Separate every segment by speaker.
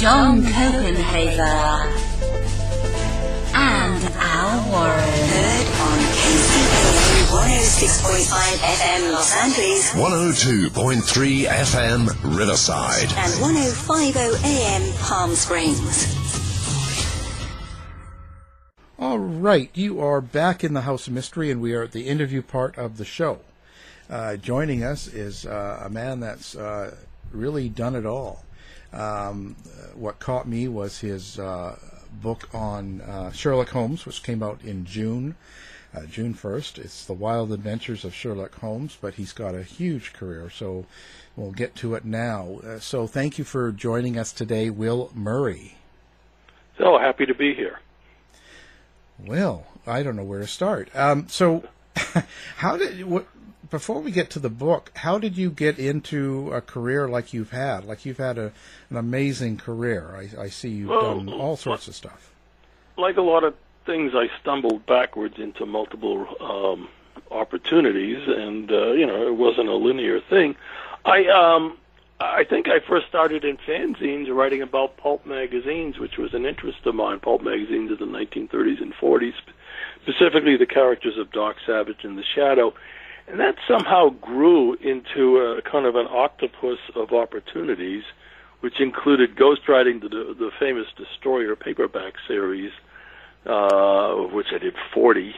Speaker 1: John Copenhaver, and Al Warren.
Speaker 2: Heard on KCAA 106.5 FM Los Angeles
Speaker 3: 102.3 FM Riverside.
Speaker 2: and 105.0 AM Palm Springs.
Speaker 4: All right, you are back in the House of Mystery, and we are at the interview part of the show. Uh, joining us is uh, a man that's uh, really done it all. Um, what caught me was his uh, book on uh, Sherlock Holmes, which came out in June, uh, June 1st. It's The Wild Adventures of Sherlock Holmes, but he's got a huge career, so we'll get to it now. Uh, so thank you for joining us today, Will Murray.
Speaker 5: So happy to be here.
Speaker 4: Well, I don't know where to start. Um, so, how did what, before we get to the book? How did you get into a career like you've had? Like you've had a, an amazing career. I, I see you've
Speaker 5: Well,
Speaker 4: done all sorts of stuff.
Speaker 5: Like a lot of things, I stumbled backwards into multiple um, opportunities, and uh, you know, it wasn't a linear thing. I um, I think I first started in fanzines, writing about pulp magazines, which was an interest of mine. Pulp magazines of the 1930s and 40s, specifically the characters of Doc Savage and the Shadow. And that somehow grew into a kind of an octopus of opportunities, which included ghostwriting the, the famous Destroyer paperback series, uh, of which I did 40,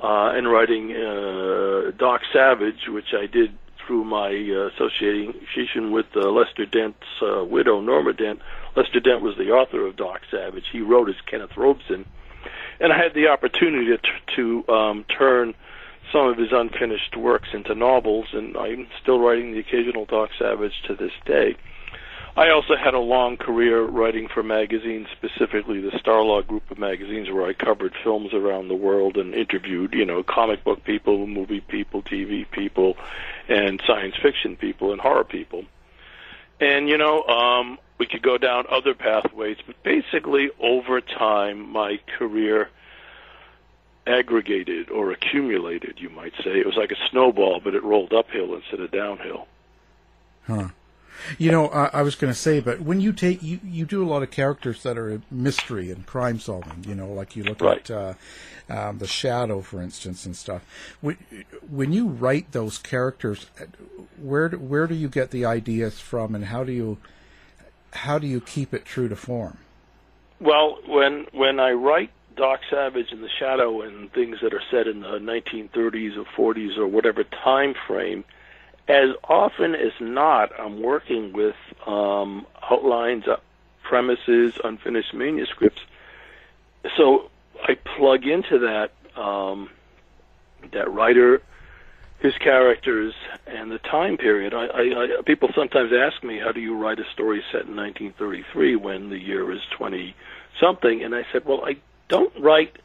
Speaker 5: uh, and writing uh, Doc Savage, which I did through my uh, association with uh, Lester Dent's uh, widow, Norma Dent. Lester Dent was the author of Doc Savage. He wrote as Kenneth Robeson. And I had the opportunity to, to um, turn some of his unfinished works into novels, and I'm still writing the occasional Doc Savage to this day. I also had a long career writing for magazines, specifically the Starlog group of magazines, where I covered films around the world and interviewed, you know, comic book people, movie people, TV people, and science fiction people and horror people. And you know, um, we could go down other pathways, but basically, over time, my career aggregated or accumulated, you might say. It was like a snowball, but it rolled uphill instead of downhill.
Speaker 4: Huh. You know, I, I was going to say, but when you take you, you do a lot of characters that are mystery and crime solving. You know, like you look
Speaker 5: Right.
Speaker 4: at uh, um, the Shadow, for instance, and stuff. When, when you write those characters, where do, where do you get the ideas from, and how do you how do you keep it true to form?
Speaker 5: Well, when when I write Doc Savage and the Shadow and things that are set in the 1930s or 40s or whatever time frame, as often as not, I'm working with um, outlines, uh, premises, unfinished manuscripts. So I plug into that um, that writer his characters and the time period. I, I, I people sometimes ask me, how do you write a story set in 1933 when the year is 20 something? And I said, well, I don't write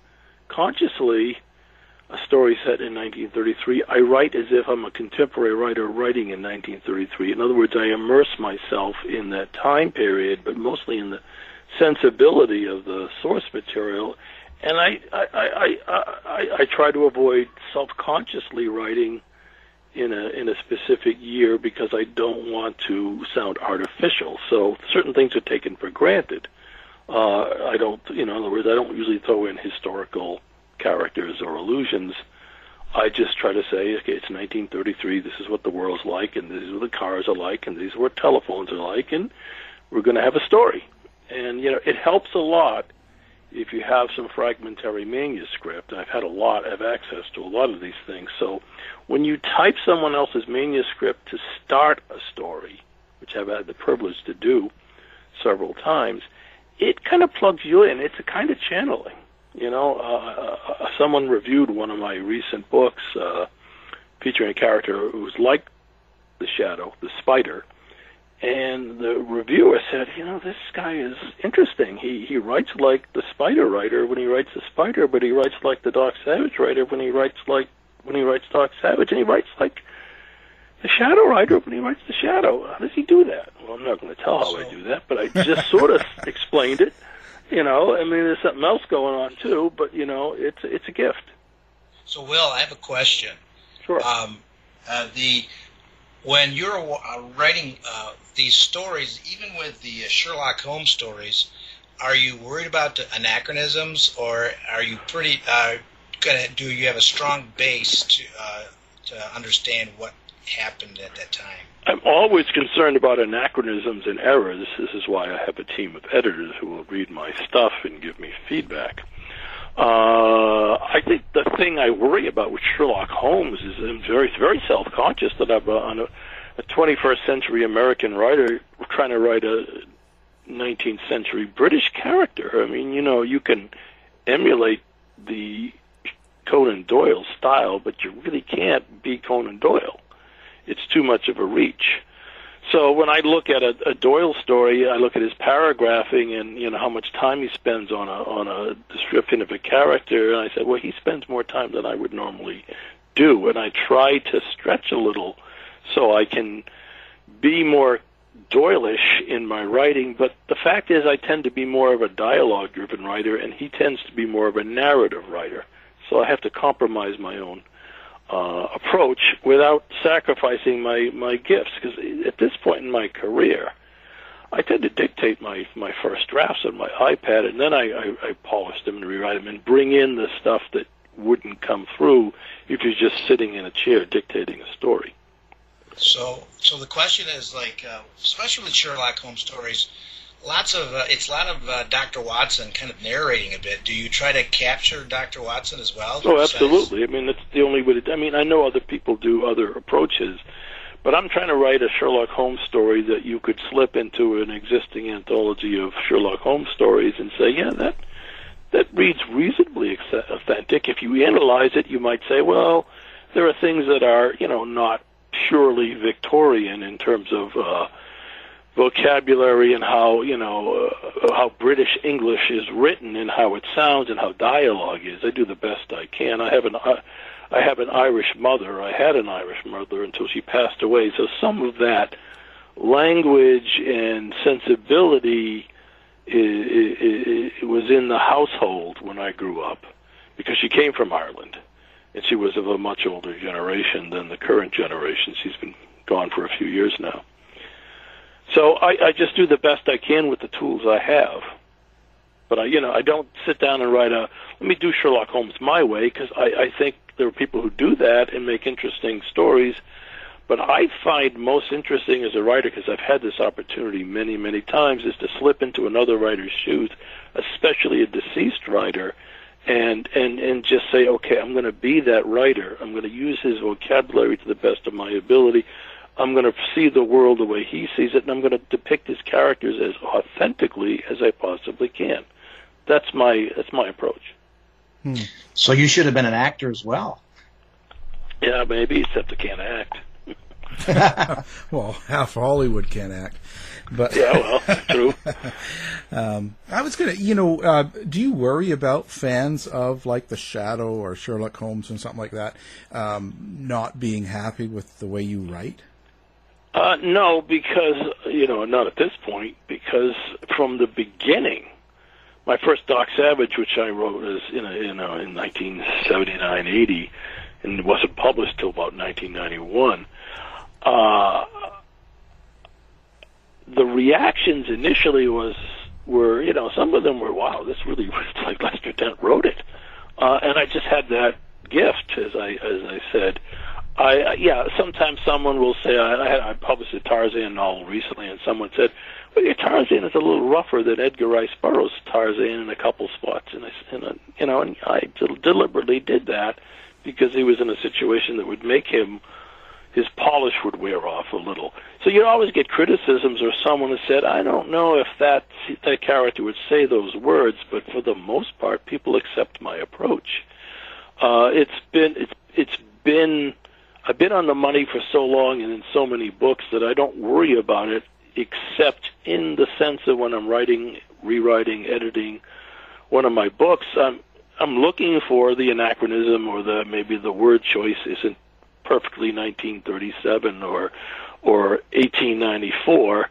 Speaker 5: consciously a story set in 1933. I write as if I'm a contemporary writer writing in 1933. In other words, I immerse myself in that time period, but mostly in the sensibility of the source material. And I I, I, I, I try to avoid self-consciously writing in a in a specific year because I don't want to sound artificial. So certain things are taken for granted. Uh, I don't, you know, in other words, I don't usually throw in historical characters or illusions. I just try to say, okay, it's 1933. This is what the world's like, and these are what the cars are like, and these are what telephones are like, and we're going to have a story. And you know, it helps a lot if you have some fragmentary manuscript. I've had a lot, of access to a lot of these things. So when you type someone else's manuscript to start a story, which I've had the privilege to do several times, it kind of plugs you in. It's a kind of channeling. You know, uh, uh, someone reviewed one of my recent books uh, featuring a character who was like the Shadow, the Spider, and the reviewer said, you know, this guy is interesting. He he writes like the Spider writer when he writes the Spider, but he writes like the Doc Savage writer when he writes like when he writes Doc Savage, and he writes like the Shadow writer when he writes the Shadow. How does he do that? Well, I'm not going to tell how I do that, but I just sort of explained it. You know, I mean, there's something else going on too, but you know, it's it's a gift.
Speaker 6: So, Will, I have a question.
Speaker 5: Sure.
Speaker 6: Um, uh, the when you're uh, writing uh, these stories, even with the Sherlock Holmes stories, are you worried about the anachronisms, or are you pretty uh, gonna do you have a strong base to uh, to understand what happened at that time?
Speaker 5: I'm always concerned about anachronisms and errors. This is why I have a team of editors who will read my stuff and give me feedback. Uh, I think the thing I worry about with Sherlock Holmes is I'm very, very self-conscious that I'm a, a 21st century American writer trying to write a 19th century British character. I mean, you know, you can emulate the Conan Doyle style, but you really can't be Conan Doyle. It's too much of a reach. So when I look at a, a Doyle story, I look at his paragraphing and you know how much time he spends on a on a description of a character, and I said, well, he spends more time than I would normally do, and I try to stretch a little so I can be more Doyleish in my writing. But the fact is, I tend to be more of a dialogue-driven writer, and he tends to be more of a narrative writer. So I have to compromise my own uh, approach without sacrificing my my gifts. Because at this point in my career, I tend to dictate my my first drafts on my iPad, and then I, I, I polish them and rewrite them and bring in the stuff that wouldn't come through if you're just sitting in a chair dictating a story.
Speaker 6: So, so the question is like, uh, especially with Sherlock Holmes stories, lots of uh, it's a lot of uh, Dr. Watson kind of narrating a bit. Do you try to capture Dr. Watson as well?
Speaker 5: Oh, absolutely. I mean, that's the only way. To, I mean, I know other people do other approaches, but I'm trying to write a Sherlock Holmes story that you could slip into an existing anthology of Sherlock Holmes stories and say, yeah, that that reads reasonably authentic. If you analyze it, you might say, well, there are things that are, you know, not purely Victorian in terms of uh, vocabulary and how you know uh, how British English is written and how it sounds and how dialogue is. I do the best I can. I have an uh, I have an Irish mother. I had an Irish mother until she passed away. So some of that language and sensibility is, is, was in the household when I grew up because she came from Ireland and she was of a much older generation than the current generation. She's been gone for a few years now. So I, I just do the best I can with the tools I have. But I, you know, I don't sit down and write a. Let me do Sherlock Holmes my way because I, I think there are people who do that and make interesting stories. But I find most interesting as a writer because I've had this opportunity many, many times is to slip into another writer's shoes, especially a deceased writer, and and and just say, okay, I'm going to be that writer. I'm going to use his vocabulary to the best of my ability. I'm going to see the world the way he sees it, and I'm going to depict his characters as authentically as I possibly can. That's my that's my approach.
Speaker 7: Hmm. So you should have been an actor as well.
Speaker 5: Yeah, maybe, except I can't act.
Speaker 4: well, half Hollywood can't act. But
Speaker 5: yeah, well, true.
Speaker 4: um, I was gonna, you know, uh, do you worry about fans of like The Shadow or Sherlock Holmes and something like that um, not being happy with the way you write?
Speaker 5: Uh, no, because you know, not at this point. Because from the beginning, my first Doc Savage, which I wrote is in a, in, a, in 1979, 80, and wasn't published till about 1991. Uh, the reactions initially was were you know some of them were wow this really was like Lester Dent wrote it, uh, and I just had that gift as I as I said. I yeah sometimes someone will say I I, I published a Tarzan novel recently and someone said well your Tarzan is a little rougher than Edgar Rice Burroughs Tarzan in a couple spots and I and uh, you know and I deliberately did that because he was in a situation that would make him his polish would wear off a little. So you'd always get criticisms or someone who said, I don't know if that that character would say those words, but for the most part, people accept my approach. Uh, it's been it's it's been I've been on the money for so long and in so many books that I don't worry about it, except in the sense of when I'm writing, rewriting, editing one of my books. I'm I'm looking for the anachronism or the maybe the word choice isn't perfectly 1937 or or 1894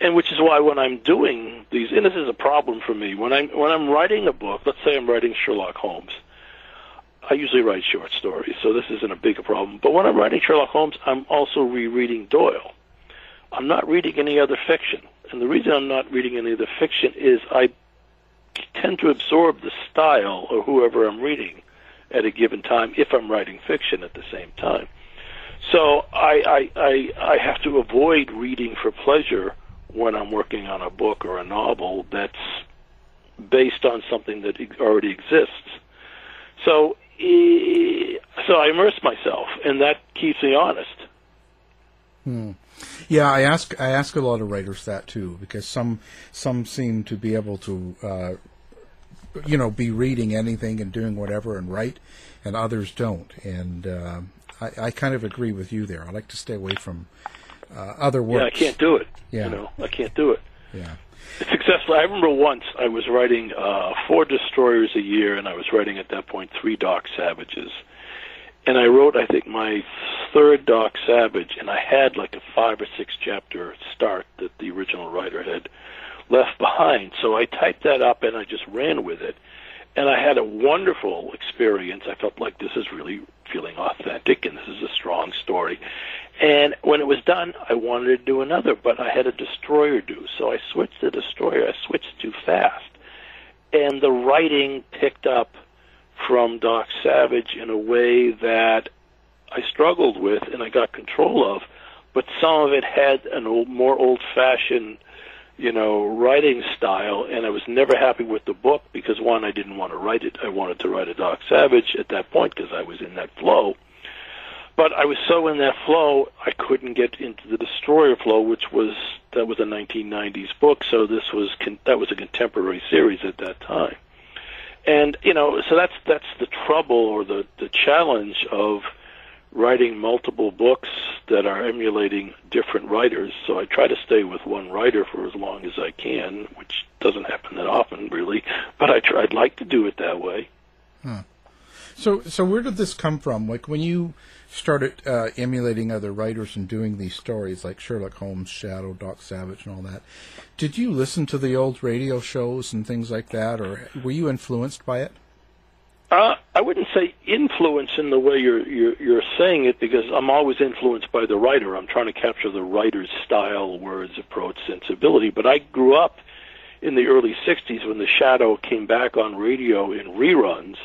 Speaker 5: and which is why when I'm doing these and this is a problem for me when I'm when I'm writing a book let's say I'm writing Sherlock Holmes I usually write short stories so this isn't a big problem but when I'm writing Sherlock Holmes I'm also rereading Doyle I'm not reading any other fiction and the reason I'm not reading any other fiction is I tend to absorb the style of whoever I'm reading at a given time if I'm writing fiction at the same time. So I, I, I, I have to avoid reading for pleasure when I'm working on a book or a novel that's based on something that already exists. So, so I immerse myself, and that keeps me honest.
Speaker 4: Hmm. Yeah, I ask I ask a lot of writers that too because some some seem to be able to uh, you know, be reading anything and doing whatever and write, and others don't. And uh, I, I kind of agree with you there. I like to stay away from uh, other works.
Speaker 5: Yeah, I can't do it.
Speaker 4: Yeah.
Speaker 5: You know, I can't do it.
Speaker 4: Yeah.
Speaker 5: Successful. I remember once I was writing uh, four destroyers a year, and I was writing at that point three Doc Savages. And I wrote, I think, my third Doc Savage, and I had like a five or six chapter start that the original writer had left behind. So I typed that up and I just ran with it. And I had a wonderful experience. I felt like this is really feeling authentic and this is a strong story. And when it was done, I wanted to do another, but I had a destroyer do. So I switched to destroyer. I switched too fast. And the writing picked up from Doc Savage in a way that I struggled with and I got control of, but some of it had an old, more old-fashioned you know, writing style, and I was never happy with the book because one, I didn't want to write it. I wanted to write a Doc Savage at that point because I was in that flow. But I was so in that flow, I couldn't get into the Destroyer flow, which was that was a 1990s book. So this was con- that was a contemporary series at that time, and you know, so that's that's the trouble or the the challenge of writing multiple books that are emulating different writers. So I try to stay with one writer for as long as I can, which doesn't happen that often, really. But I try, I'd like to do it that way.
Speaker 4: Huh. So, so where did this come from? Like when you started uh, emulating other writers and doing these stories, like Sherlock Holmes, Shadow, Doc Savage, and all that, did you listen to the old radio shows and things like that, or were you influenced by it?
Speaker 5: Uh, I wouldn't say influence in the way you're, you're you're saying it because I'm always influenced by the writer. I'm trying to capture the writer's style, words, approach, sensibility. But I grew up in the early '60s when The Shadow came back on radio in reruns,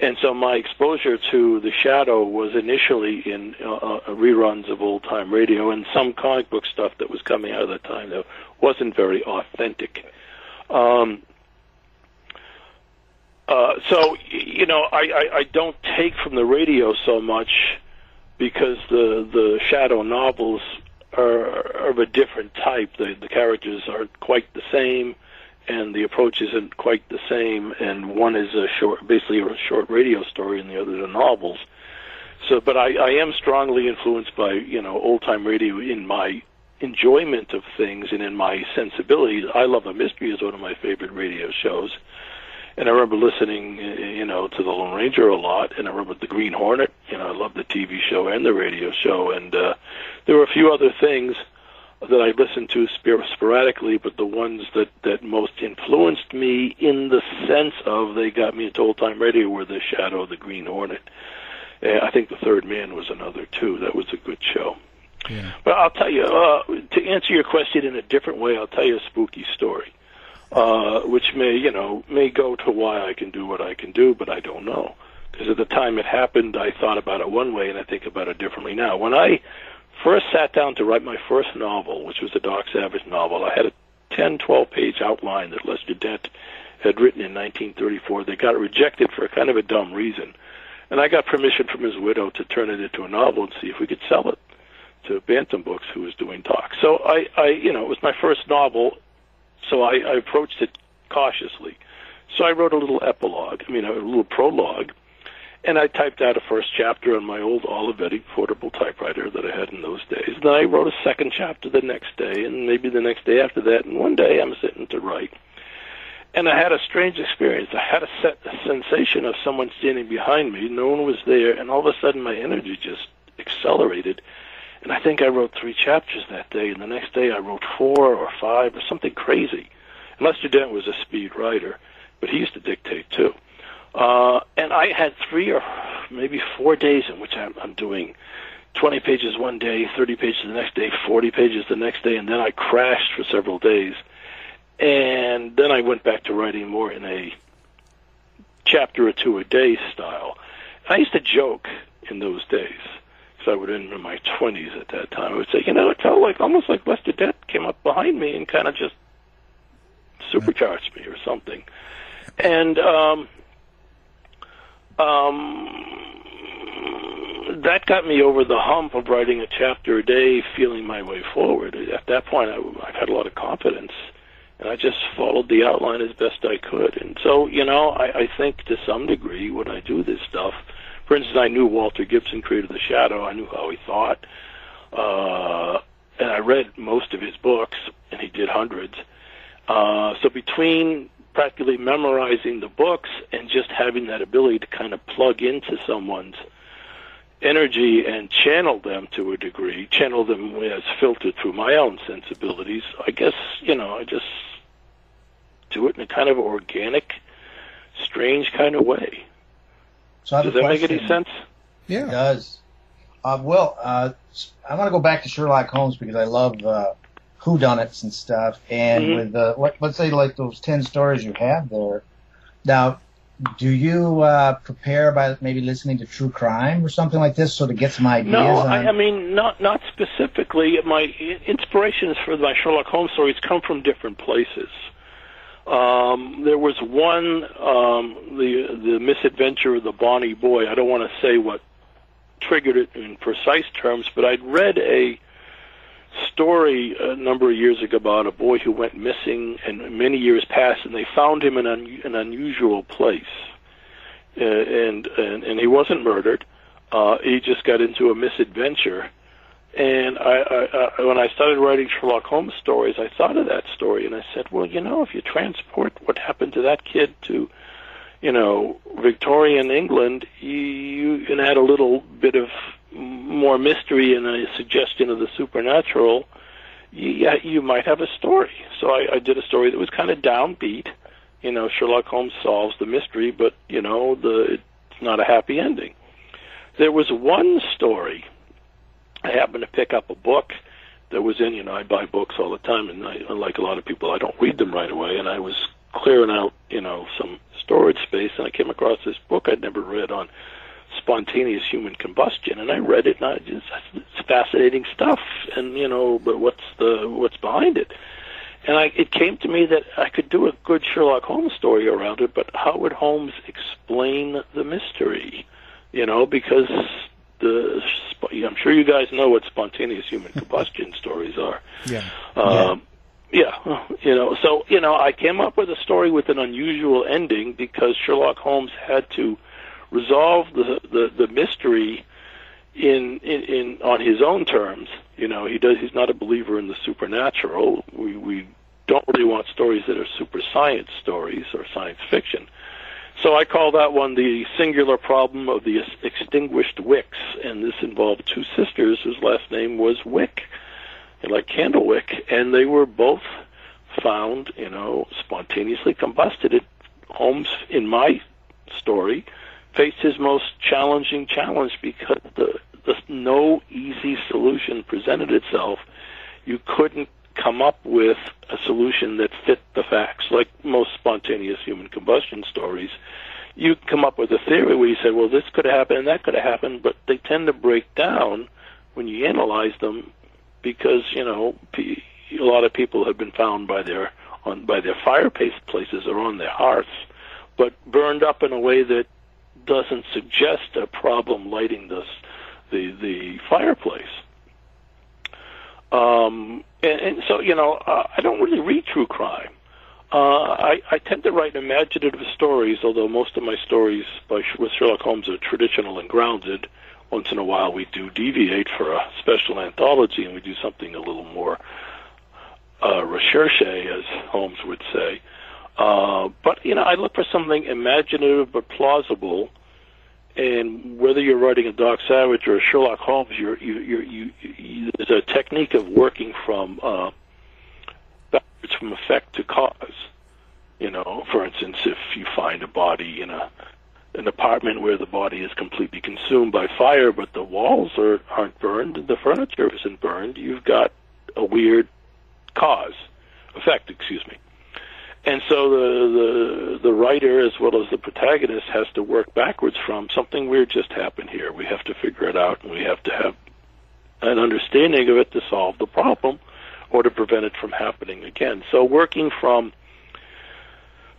Speaker 5: and so my exposure to The Shadow was initially in uh, uh, reruns of old time radio and some comic book stuff that was coming out of that time that wasn't very authentic. Um, uh, so you know, I, I, I don't take from the radio so much because the the shadow novels are, are of a different type. The the characters aren't quite the same, and the approach isn't quite the same. And one is a short, basically a short radio story, and the other are novels. So, but I, I am strongly influenced by you know old time radio in my enjoyment of things and in my sensibilities. I love a mystery is one of my favorite radio shows. And I remember listening, uh, you know, to the Lone Ranger a lot, and I remember the Green Hornet. You know, I loved the TV show and the radio show, and uh, there were a few other things that I listened to spor- sporadically, but the ones that that most influenced me in the sense of they got me into old time radio were the Shadow, the Green Hornet. And I think the Third Man was another too. That was a good show.
Speaker 4: Yeah.
Speaker 5: But I'll tell you uh, to answer your question in a different way. I'll tell you a spooky story, uh, which may you know may go to why I can do what I can do, but I don't know because at the time it happened, I thought about it one way, and I think about it differently now. When I first sat down to write my first novel, which was a Doc Savage novel, I had a 10, 12 page outline that Lester Dent had written in 1934 They got rejected for kind of a dumb reason. And I got permission from his widow to turn it into a novel and see if we could sell it to Bantam Books, who was doing Doc. So I, I, you know, it was my first novel, so I, I approached it cautiously. So I wrote a little epilogue, I mean, a little prologue, and I typed out a first chapter on my old Olivetti portable typewriter that I had in those days. Then I wrote a second chapter the next day, and maybe the next day after that. And one day I'm sitting to write, and I had a strange experience. I had a, set, a sensation of someone standing behind me. No one was there, and all of a sudden my energy just accelerated. And I think I wrote three chapters that day, and the next day I wrote four or five or something crazy. And Lester Dent was a speed writer, but he used to dictate too. Uh, and I had three or maybe four days in which I'm, I'm doing 20 pages one day, 30 pages the next day, 40 pages the next day, and then I crashed for several days. And then I went back to writing more in a chapter or two a day style. I used to joke in those days, because I would in my 20s at that time. I would say, you know, it felt like almost like Lester Dent came up behind me and kind of just supercharged me or something. And um, um, that got me over the hump of writing a chapter a day, feeling my way forward. At that point, I, I had a lot of confidence, and I just followed the outline as best I could. And so, you know, I, I think to some degree when I do this stuff, for instance, I knew Walter Gibson created The Shadow. I knew how he thought, uh, and I read most of his books, and he did hundreds. Uh, so between practically memorizing the books and just having that ability to kind of plug into someone's energy and channel them to a degree, channel them as filtered through my own sensibilities. I guess, you know, I just do it in a kind of organic, strange kind of way.
Speaker 7: So
Speaker 5: Does
Speaker 7: a
Speaker 5: that make any sense?
Speaker 4: Yeah.
Speaker 7: It does. Uh, well, uh, I want to go back to Sherlock Holmes because I love uh, whodunits and stuff. And
Speaker 5: Mhm.
Speaker 7: with uh, let, let's say like those ten stories you have there. Now, do you uh, prepare by maybe listening to true crime or something like this, so to get some ideas?
Speaker 5: No,
Speaker 7: on,
Speaker 5: I, I mean not not specifically. My inspirations for my Sherlock Holmes stories come from different places. Um, there was one, um, the the misadventure of the Bonnie boy. I don't want to say what triggered it in precise terms, but I'd read a story a number of years ago about a boy who went missing, and many years passed, and they found him in an, an unusual place, uh, and, and and he wasn't murdered. Uh, he just got into a misadventure, and I, I, I when I started writing Sherlock Holmes stories, I thought of that story, and I said, well, you know, if you transport what happened to that kid to you know, Victorian England, you, you can add a little bit of more mystery and a suggestion of the supernatural. You, you might have a story. So I, I did a story that was kind of downbeat. You know, Sherlock Holmes solves the mystery, but you know, the it's not a happy ending. There was one story. I happened to pick up a book that was in. You know, I buy books all the time, and I, unlike a lot of people, I don't read them right away. And I was clearing out, you know, some storage space, and I came across this book I'd never read on spontaneous human combustion, and I read it, and I just it's fascinating stuff, and you know, but what's the what's behind it? And I, it came to me that I could do a good Sherlock Holmes story around it, but how would Holmes explain the mystery? You know, because the I'm sure you guys know what spontaneous human combustion stories are.
Speaker 4: Yeah.
Speaker 5: Um, yeah, you know, so you know, I came up with a story with an unusual ending because Sherlock Holmes had to resolve the the, the mystery in, in in on his own terms. You know, he does. He's not a believer in the supernatural. We we don't really want stories that are super science stories or science fiction. So I call that one the singular problem of the extinguished wicks, and this involved two sisters whose last name was Wick, like Candlewick, and they were both found, you know, spontaneously combusted. at Holmes, in my story, faced his most challenging challenge because the, the no easy solution presented itself. You couldn't come up with a solution that fit the facts, like most spontaneous human combustion stories. You come up with a theory where you say, well, this could have happened and that could have happened, but they tend to break down when you analyze them because, you know, a lot of people have been found by their on by their fireplace places or on their hearths, but burned up in a way that doesn't suggest a problem lighting this the the fireplace. Um, and, and so, you know, uh, I don't really read true crime. Uh, I, I tend to write imaginative stories, although most of my stories by, with Sherlock Holmes are traditional and grounded. Once in a while, we do deviate for a special anthology, and we do something a little more uh, recherche, as Holmes would say. Uh, but you know, I look for something imaginative but plausible and whether you're writing a Doc Savage or a Sherlock Holmes, you're, you, you're, you, you, there's a technique of working from uh, backwards from effect to cause. You know, for instance, if you find a body in a an apartment where the body is completely consumed by fire, but the walls are aren't burned and the furniture isn't burned, you've got a weird cause effect. Excuse me. And so the, the the writer as well as the protagonist has to work backwards from something weird just happened here. We have to figure it out, and we have to have an understanding of it to solve the problem or to prevent it from happening again. So working from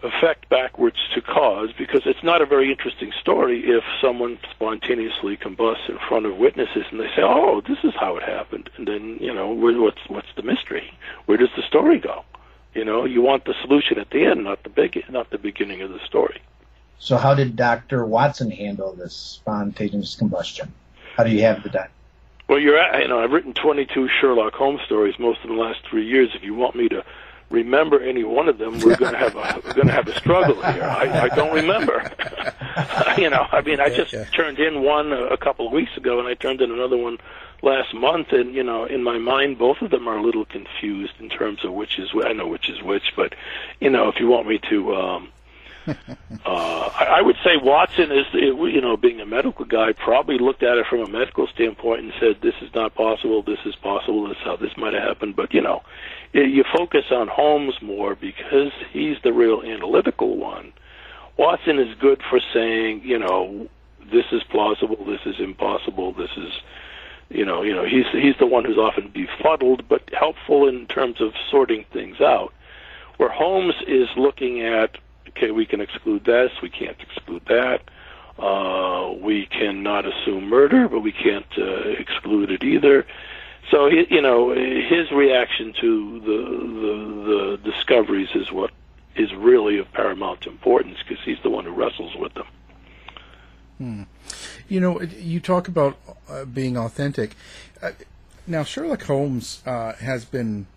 Speaker 5: effect backwards to cause, because it's not a very interesting story if someone spontaneously combusts in front of witnesses and they say, "Oh, this is how it happened," and then you know, what's what's the mystery? Where does the story go? You know, you want the solution at the end, not the big, not the beginning of the story.
Speaker 7: So, how did Doctor Watson handle this spontaneous combustion? How do you have the done?
Speaker 5: Well, you're, you know, I've written 22 Sherlock Holmes stories, most of the last three years. If you want me to remember any one of them, we're going to have a we're going to have a struggle here. I, I don't remember. you know, I mean, I just yeah, yeah. turned in one a, a couple of weeks ago, and I turned in another one last month, and you know, in my mind, both of them are a little confused in terms of which is I know which is which, but you know, if you want me to. um uh, I, I would say Watson is, you know, being a medical guy, probably looked at it from a medical standpoint and said, "This is not possible. This is possible. This is how this might have happened." But you know, you focus on Holmes more because he's the real analytical one. Watson is good for saying, you know, this is plausible, this is impossible, this is you know, you know, he's he's the one who's often befuddled, but helpful in terms of sorting things out. Where Holmes is looking at, okay, we can exclude this, we can't exclude that. Uh, we cannot assume murder, but we can't uh, exclude it either. So he, you know, his reaction to the, the the discoveries is what is really of paramount importance because he's the one who wrestles with them.
Speaker 4: Hmm. You know, you talk about uh, being authentic. Uh, now, Sherlock Holmes uh, has been,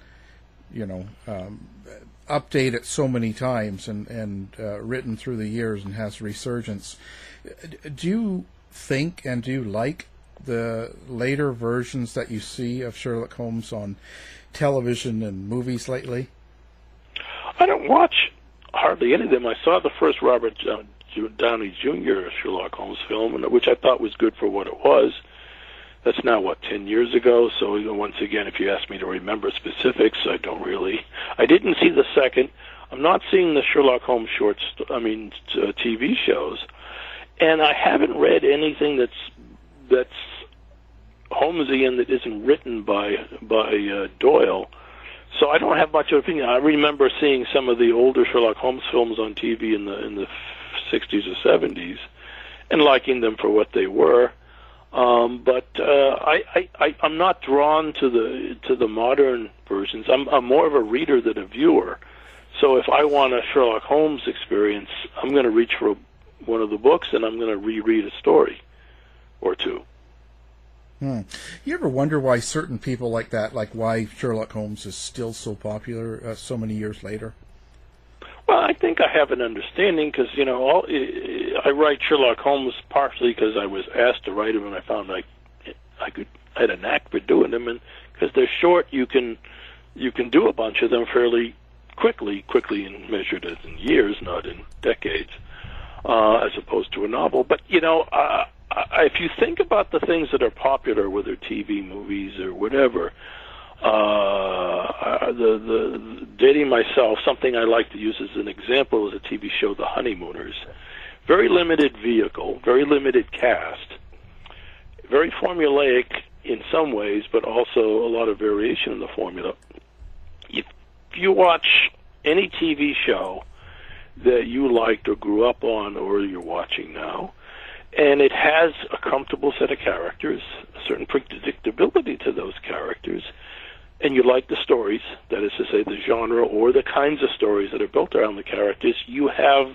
Speaker 4: you know, um, updated so many times and and uh, written through the years and has resurgence. Do you think and do you like the later versions that you see of Sherlock Holmes on television and movies lately?
Speaker 5: I don't watch hardly any of them. I saw the first Robert uh, Downey Jr. Sherlock Holmes film, which I thought was good for what it was. That's now what ten years ago. So once again, if you ask me to remember specifics, I don't really. I didn't see the second. I'm not seeing the Sherlock Holmes shorts. I mean, uh, TV shows, and I haven't read anything that's that's Holmesian that isn't written by by uh, Doyle. So I don't have much of an opinion. I remember seeing some of the older Sherlock Holmes films on TV in the in the 60s or 70s, and liking them for what they were. Um, but uh, I, I, I'm not drawn to the to the modern versions. I'm, I'm more of a reader than a viewer. So if I want a Sherlock Holmes experience, I'm going to reach for one of the books and I'm going to reread a story or two.
Speaker 4: Hmm. You ever wonder why certain people like that, like why Sherlock Holmes is still so popular uh, so many years later?
Speaker 5: Well, I think I have an understanding because you know all, I write Sherlock Holmes partially because I was asked to write them and I found I I could I had a knack for doing them and because they're short you can you can do a bunch of them fairly quickly quickly and measured as in years not in decades uh, as opposed to a novel. But you know. Uh, if you think about the things that are popular, whether TV, movies, or whatever, uh, the the dating myself, something I like to use as an example is a TV show, The Honeymooners. Very limited vehicle, very limited cast, very formulaic in some ways, but also a lot of variation in the formula. If you watch any TV show that you liked or grew up on, or you're watching now, and it has a comfortable set of characters, a certain predictability to those characters, and you like the stories, that is to say, the genre or the kinds of stories that are built around the characters, you have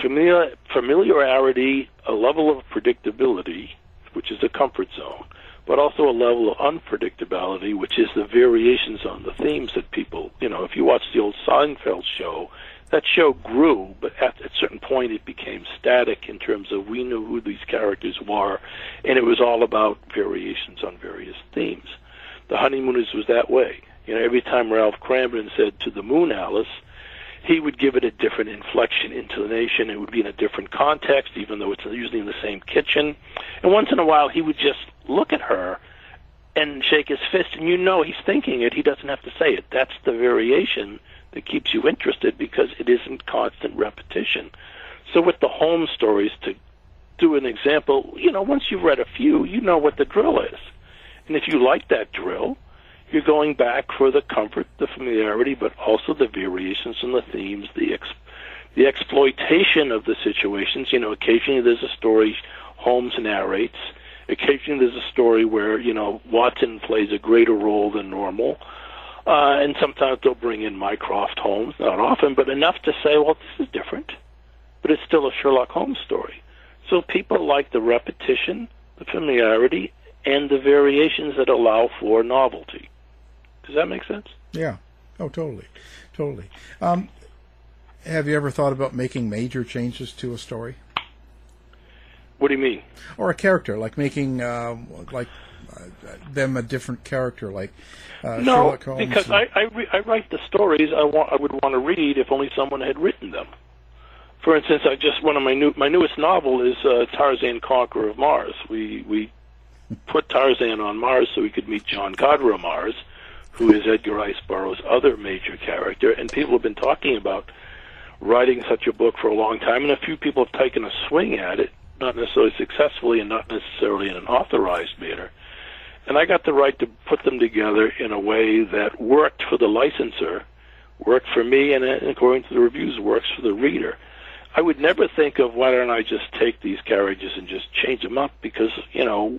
Speaker 5: familiar, familiarity, a level of predictability, which is a comfort zone, but also a level of unpredictability, which is the variations on the themes that people, you know, if you watch the old Seinfeld show, that show grew, but at a certain point it became static in terms of we knew who these characters were, and it was all about variations on various themes. The Honeymooners was that way. You know, every time Ralph Kramden said to the moon, Alice, he would give it a different inflection, intonation. It would be in a different context, even though it's usually in the same kitchen. And once in a while, he would just look at her and shake his fist, and you know he's thinking it. He doesn't have to say it. That's the variation that keeps you interested because it isn't constant repetition. So with the Holmes stories, to do an example, you know, once you've read a few, you know what the drill is. And if you like that drill, you're going back for the comfort, the familiarity, but also the variations and the themes, the ex- the exploitation of the situations. You know, occasionally there's a story Holmes narrates. Occasionally there's a story where you know Watson plays a greater role than normal. Uh, and sometimes they'll bring in Mycroft Holmes, not often, but enough to say, well, this is different. But it's still a Sherlock Holmes story. So people like the repetition, the familiarity, and the variations that allow for novelty. Does that make sense?
Speaker 4: Yeah. Oh, totally. Totally. Um, have you ever thought about making major changes to a story?
Speaker 5: What do you mean?
Speaker 4: Or a character, like making uh, like uh, them a different character, like uh,
Speaker 5: no,
Speaker 4: Sherlock Holmes.
Speaker 5: because I I, re- I write the stories I want I would want to read if only someone had written them. For instance, I just one of my new my newest novel is uh, Tarzan Conqueror of Mars. We we put Tarzan on Mars so we could meet John of Mars, who is Edgar Rice Burroughs' other major character, and people have been talking about writing such a book for a long time, and a few people have taken a swing at it, not necessarily successfully and not necessarily in an authorized manner. And I got the right to put them together in a way that worked for the licensor, worked for me, and according to the reviews, works for the reader. I would never think of why don't I just take these carriages and just change them up because you know,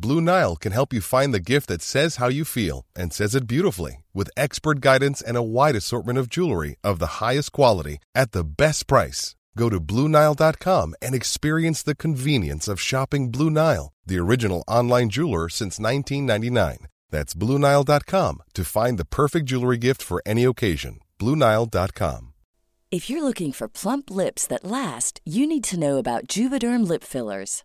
Speaker 8: Blue Nile can help you find the gift that says how you feel and says it beautifully with expert guidance and a wide assortment of jewelry of the highest quality at the best price. Go to BlueNile.com and experience the convenience of shopping Blue Nile, the original online jeweler since 1999. That's BlueNile.com to find the perfect jewelry gift for any occasion. BlueNile.com.
Speaker 9: If you're looking for plump lips that last, you need to know about Juvederm lip fillers.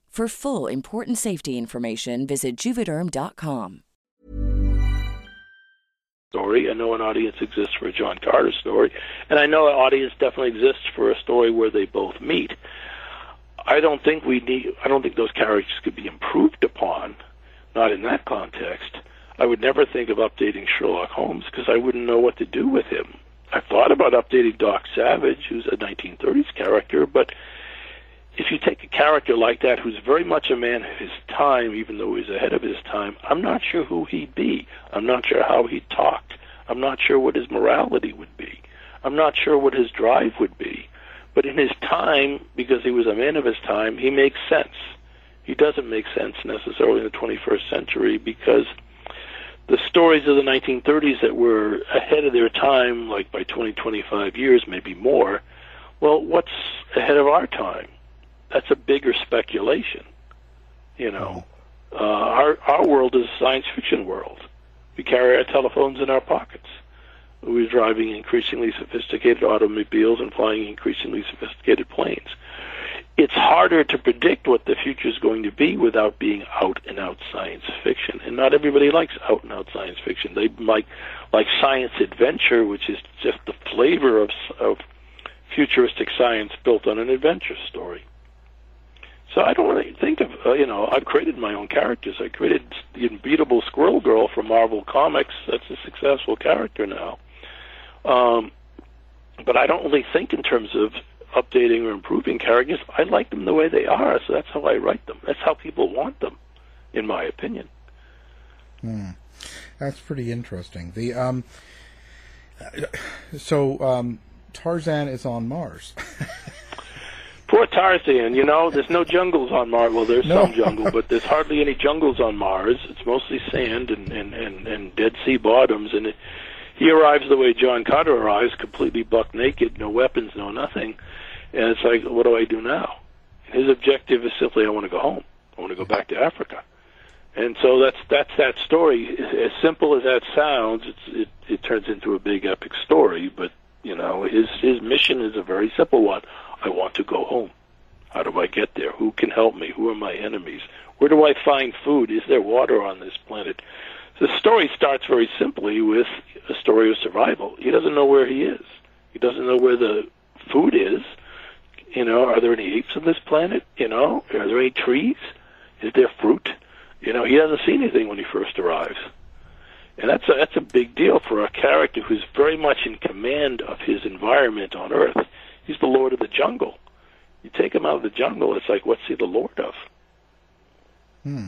Speaker 9: For full important safety information, visit juvederm.com.
Speaker 5: Story. I know an audience exists for a John Carter story, and I know an audience definitely exists for a story where they both meet. I don't think we need. I don't think those characters could be improved upon, not in that context. I would never think of updating Sherlock Holmes because I wouldn't know what to do with him. I thought about updating Doc Savage, who's a 1930s character, but if you take a character like that who's very much a man of his time, even though he's ahead of his time, I'm not sure who he'd be. I'm not sure how he'd talk. I'm not sure what his morality would be. I'm not sure what his drive would be. But in his time, because he was a man of his time, he makes sense. He doesn't make sense necessarily in the 21st century because the stories of the 1930s that were ahead of their time, like by 20, 25 years, maybe more, well, what's ahead of our time? That's a bigger speculation. You know, uh, our our world is a science fiction world. We carry our telephones in our pockets. We're driving increasingly sophisticated automobiles and flying increasingly sophisticated planes. It's harder to predict what the future is going to be without being out and out science fiction. And not everybody likes out and out science fiction. They like like science adventure, which is just the flavor of of futuristic science built on an adventure story. So I don't really think of, uh, you know, I've created my own characters. I created the unbeatable Squirrel Girl from Marvel Comics. That's a successful character now. Um, but I don't really think in terms of updating or improving characters. I like them the way they are, so that's how I write them. That's how people want them, in my opinion.
Speaker 4: Hmm. That's pretty interesting. The um, so um, Tarzan is on Mars.
Speaker 5: Poor Tarzan, you know, there's no jungles on Mars. Well, there's
Speaker 4: No.
Speaker 5: some jungle, but there's hardly any jungles on Mars. It's mostly sand and and and, and Dead Sea bottoms. And it, he arrives the way John Carter arrives, completely buck naked, no weapons, no nothing. And it's like, what do I do now? His objective is simply, I want to go home. I want to go back to Africa. And so that's that's that story. As simple as that sounds, it's, it it turns into a big epic story. But you know, his his mission is a very simple one. I want to go home. How do I get there? Who can help me? Who are my enemies? Where do I find food? Is there water on this planet? The story starts very simply with a story of survival. He doesn't know where he is. He doesn't know where the food is. You know, are there any apes on this planet? You know, are there any trees? Is there fruit? You know, he doesn't see anything when he first arrives. And that's a, that's a big deal for a character who's very much in command of his environment on Earth. He's the lord of the jungle. You take him out of the jungle, it's like, what's he the lord of?
Speaker 4: Hmm.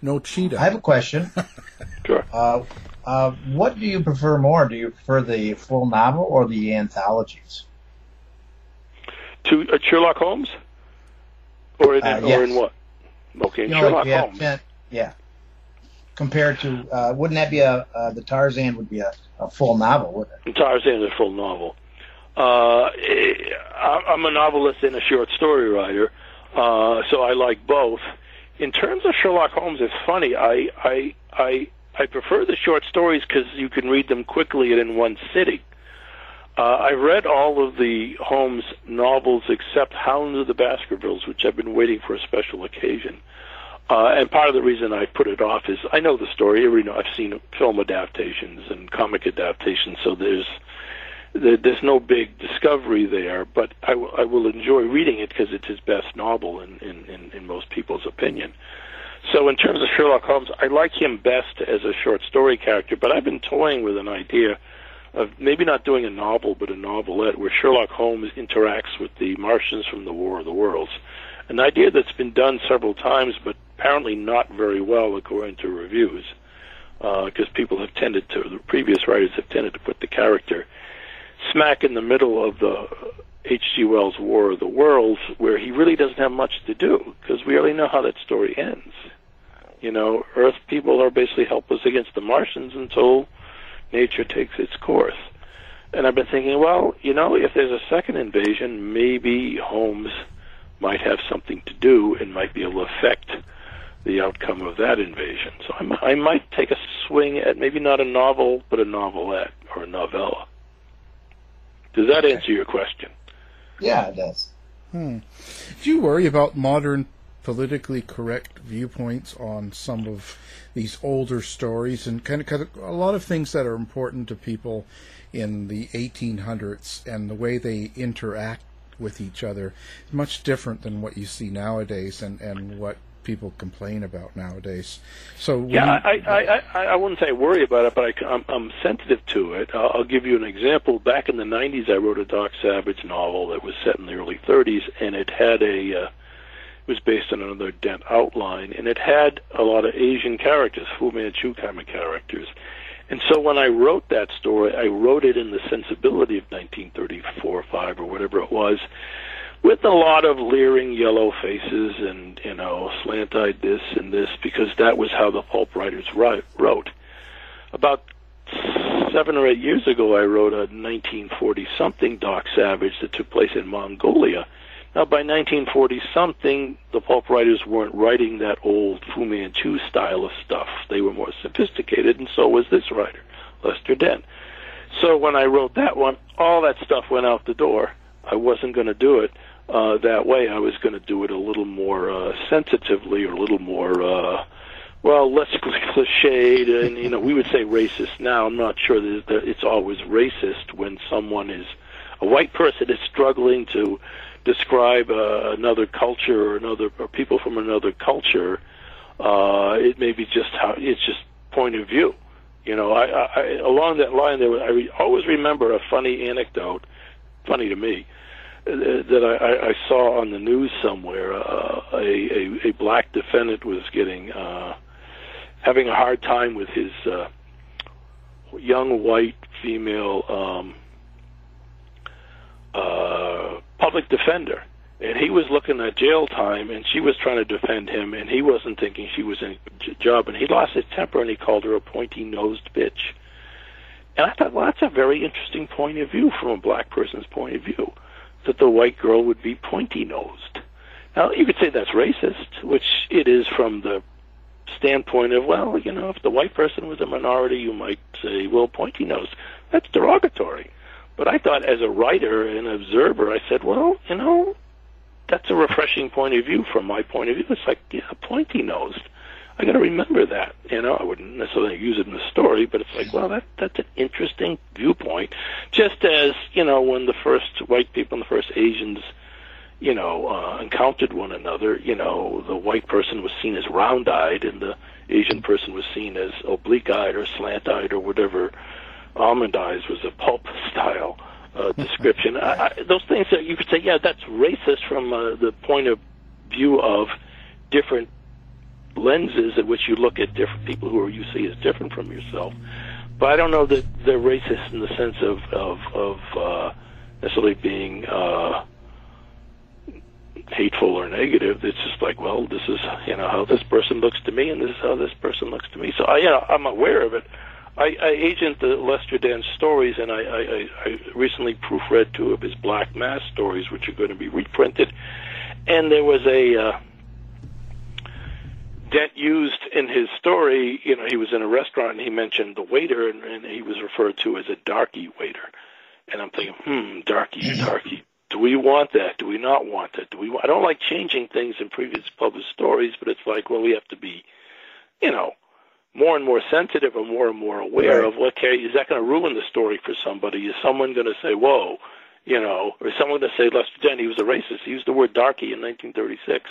Speaker 4: No cheetah.
Speaker 7: I have a question.
Speaker 5: sure.
Speaker 7: Uh, uh, what do you prefer more? Do you prefer the full novel or the anthologies?
Speaker 5: To uh, Sherlock Holmes, or in,
Speaker 7: Uh,
Speaker 5: or in what? Okay, in
Speaker 7: You know,
Speaker 5: Sherlock
Speaker 7: like you have
Speaker 5: Holmes.
Speaker 7: yeah. Compared to, uh, wouldn't that be a uh, the Tarzan would be a, a full novel, wouldn't it?
Speaker 5: Tarzan is a full novel. Uh, I'm a novelist and a short story writer, uh, so I like both. In terms of Sherlock Holmes, it's funny. I I I I prefer the short stories because you can read them quickly and in one sitting. Uh, I read all of the Holmes novels except Hounds of the Baskervilles, which I've been waiting for a special occasion. Uh, and part of the reason I put it off is I know the story. Know, I've seen film adaptations and comic adaptations, so there's there, there's no big discovery there. But I, w- I will enjoy reading it because it's his best novel in, in, in, in most people's opinion. So in terms of Sherlock Holmes, I like him best as a short story character. But I've been toying with an idea of maybe not doing a novel, but a novelette where Sherlock Holmes interacts with the Martians from the War of the Worlds. An idea that's been done several times, but apparently not very well according to reviews, because uh, people have tended to, the previous writers have tended to put the character smack in the middle of the H.G. Wells' War of the Worlds, where he really doesn't have much to do, because we already know how that story ends. You know, Earth people are basically helpless against the Martians until nature takes its course. And I've been thinking, well, you know, if there's a second invasion, maybe Holmes might have something to do and might be able to affect the outcome of that invasion. So I, I might take a swing at maybe not a novel, but a novelette or a novella. Does that answer your question?
Speaker 7: Yeah, it does.
Speaker 4: Hmm. Do you worry about modern politically correct viewpoints on some of these older stories and kind of, kind of a lot of things that are important to people in the 1800s and the way they interact with each other is much different than what you see nowadays and, and what people complain about nowadays. So
Speaker 5: yeah, you, I, I, I I wouldn't say worry about it, but I, I'm, I'm sensitive to it. I'll, I'll give you an example. Back in the '90s, I wrote a Doc Savage novel that was set in the early '30s, and it had a uh, it was based on another Dent outline, and it had a lot of Asian characters, Fu Manchu kind of characters. And so when I wrote that story, I wrote it in the sensibility of 1934 or 5 or whatever it was, with a lot of leering yellow faces and, you know, slant-eyed this and this, because that was how the pulp writers wrote. About seven or eight years ago, I wrote a 1940-something Doc Savage that took place in Mongolia, now, by 1940 something, the pulp writers weren't writing that old Fu Manchu style of stuff. They were more sophisticated, and so was this writer, Lester Dent. So when I wrote that one, all that stuff went out the door. I wasn't going to do it uh, that way. I was going to do it a little more uh, sensitively, or a little more, uh, well, less cliched, and you know, we would say racist. Now, I'm not sure that it's always racist when someone is a white person is struggling to describe uh, another culture or another or people from another culture. Uh, it may be just how it's just point of view. You know, I, I along that line there, I re- always remember a funny anecdote, funny to me, that I, I saw on the news somewhere. Uh, a, a a black defendant was getting uh, having a hard time with his uh, young white female um, uh, public defender, and he was looking at jail time, and she was trying to defend him, and he wasn't thinking she was in a job, and he lost his temper, and he called her a pointy-nosed bitch. And I thought, well, that's a very interesting point of view from a black person's point of view, that the white girl would be pointy-nosed. Now, you could say that's racist, which it is from the standpoint of, well, you know, if the white person was a minority, you might say, well, pointy-nosed. That's derogatory. But I thought, as a writer and observer, I said, well, you know, that's a refreshing point of view from my point of view. It's like, yeah, pointy nosed. I got to remember that. You know, I wouldn't necessarily use it in the story, but it's like, well, that that's an interesting viewpoint. Just as you know, when the first white people and the first Asians, you know, uh, encountered one another, you know, the white person was seen as round-eyed, and the Asian person was seen as oblique-eyed or slant-eyed or whatever almond eyes was a pulp style uh, description. I, I, those things that you could say, yeah, that's racist from uh, the point of view of different lenses at which you look at different people who you see as different from yourself. But I don't know that they're racist in the sense of of, of uh, necessarily being uh, hateful or negative. It's just like, well, this is you know how this person looks to me, and this is how this person looks to me. So I, you know, I'm aware of it. I, I agent the Lester Dent stories, and I, I, I recently proofread two of his Black Mask stories, which are going to be reprinted. And there was a uh, Dent used in his story. You know, he was in a restaurant and he mentioned the waiter, and, and he was referred to as a darky waiter. And I'm thinking, hmm, darky, darky, do we want that? Do we not want that? Do we? I don't like changing things in previous published stories, but it's like, well, we have to be, you know, more and more sensitive and more and more aware
Speaker 7: Right.
Speaker 5: of okay, is that going to ruin the story for somebody? Is someone going to say, whoa, you know, or is someone going to say Lester Dent he was a racist? He used the word darky in 1936.